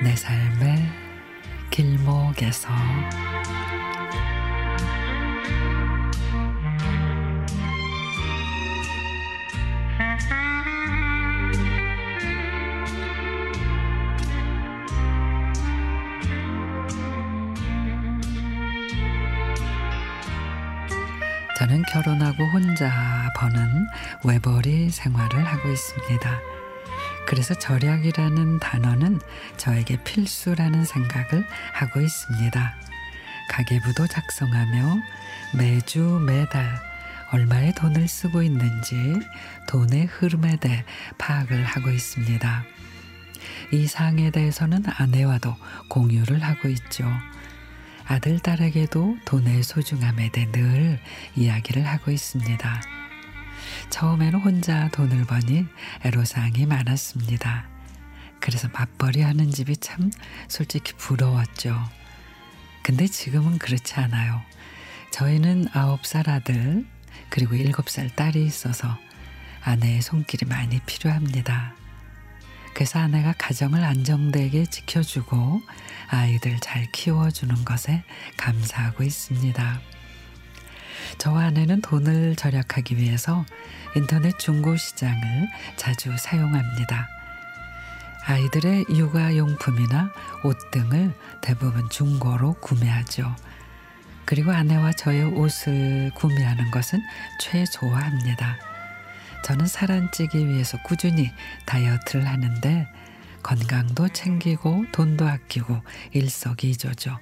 내 삶의 길목에서 저는 결혼하고 혼자 버는 외벌이 생활을 하고 있습니다. 그래서 절약이라는 단어는 저에게 필수라는 생각을 하고 있습니다. 가계부도 작성하며 매주 매달 얼마의 돈을 쓰고 있는지 돈의 흐름에 대해 파악을 하고 있습니다. 이 사항에 대해서는 아내와도 공유를 하고 있죠. 아들, 딸에게도 돈의 소중함에 대해 늘 이야기를 하고 있습니다. 처음에는 혼자 돈을 버니 애로사항이 많았습니다. 그래서 맞벌이 하는 집이 참 솔직히 부러웠죠. 근데 지금은 그렇지 않아요. 저희는 아홉 살 아들, 그리고 일곱 살 딸이 있어서 아내의 손길이 많이 필요합니다. 그래서 아내가 가정을 안정되게 지켜주고 아이들 잘 키워주는 것에 감사하고 있습니다. 저와 아내는 돈을 절약하기 위해서 인터넷 중고 시장을 자주 사용합니다. 아이들의 육아용품이나 옷 등을 대부분 중고로 구매하죠. 그리고 아내와 저의 옷을 구매하는 것은 최소화합니다. 저는 살안 찌기 위해서 꾸준히 다이어트를 하는데 건강도 챙기고 돈도 아끼고 일석이조죠.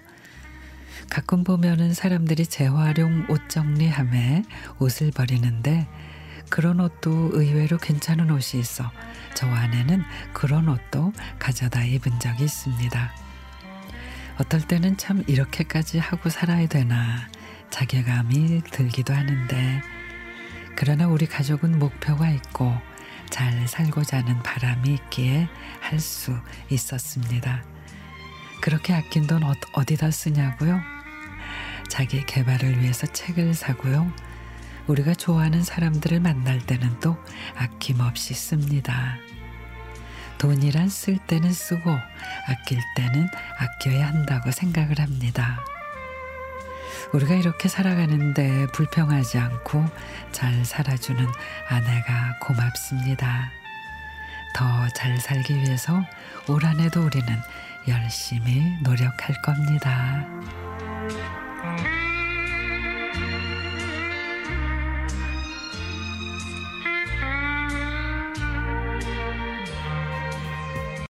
가끔 보면은 사람들이 재활용 옷 정리함에 옷을 버리는데 그런 옷도 의외로 괜찮은 옷이 있어 저와 아내는 그런 옷도 가져다 입은 적이 있습니다. 어떨 때는 참 이렇게까지 하고 살아야 되나 자괴감이 들기도 하는데 그러나 우리 가족은 목표가 있고 잘 살고자 하는 바람이 있기에 할 수 있었습니다. 그렇게 아낀 돈 어, 어디다 쓰냐고요? 자기 개발을 위해서 책을 사고요. 우리가 좋아하는 사람들을 만날 때는 또 아낌없이 씁니다. 돈이란 쓸 때는 쓰고 아낄 때는 아껴야 한다고 생각을 합니다. 우리가 이렇게 살아가는데 불평하지 않고 잘 살아주는 아내가 고맙습니다. 더 잘 살기 위해서 올 한해도 우리는 열심히 노력할 겁니다.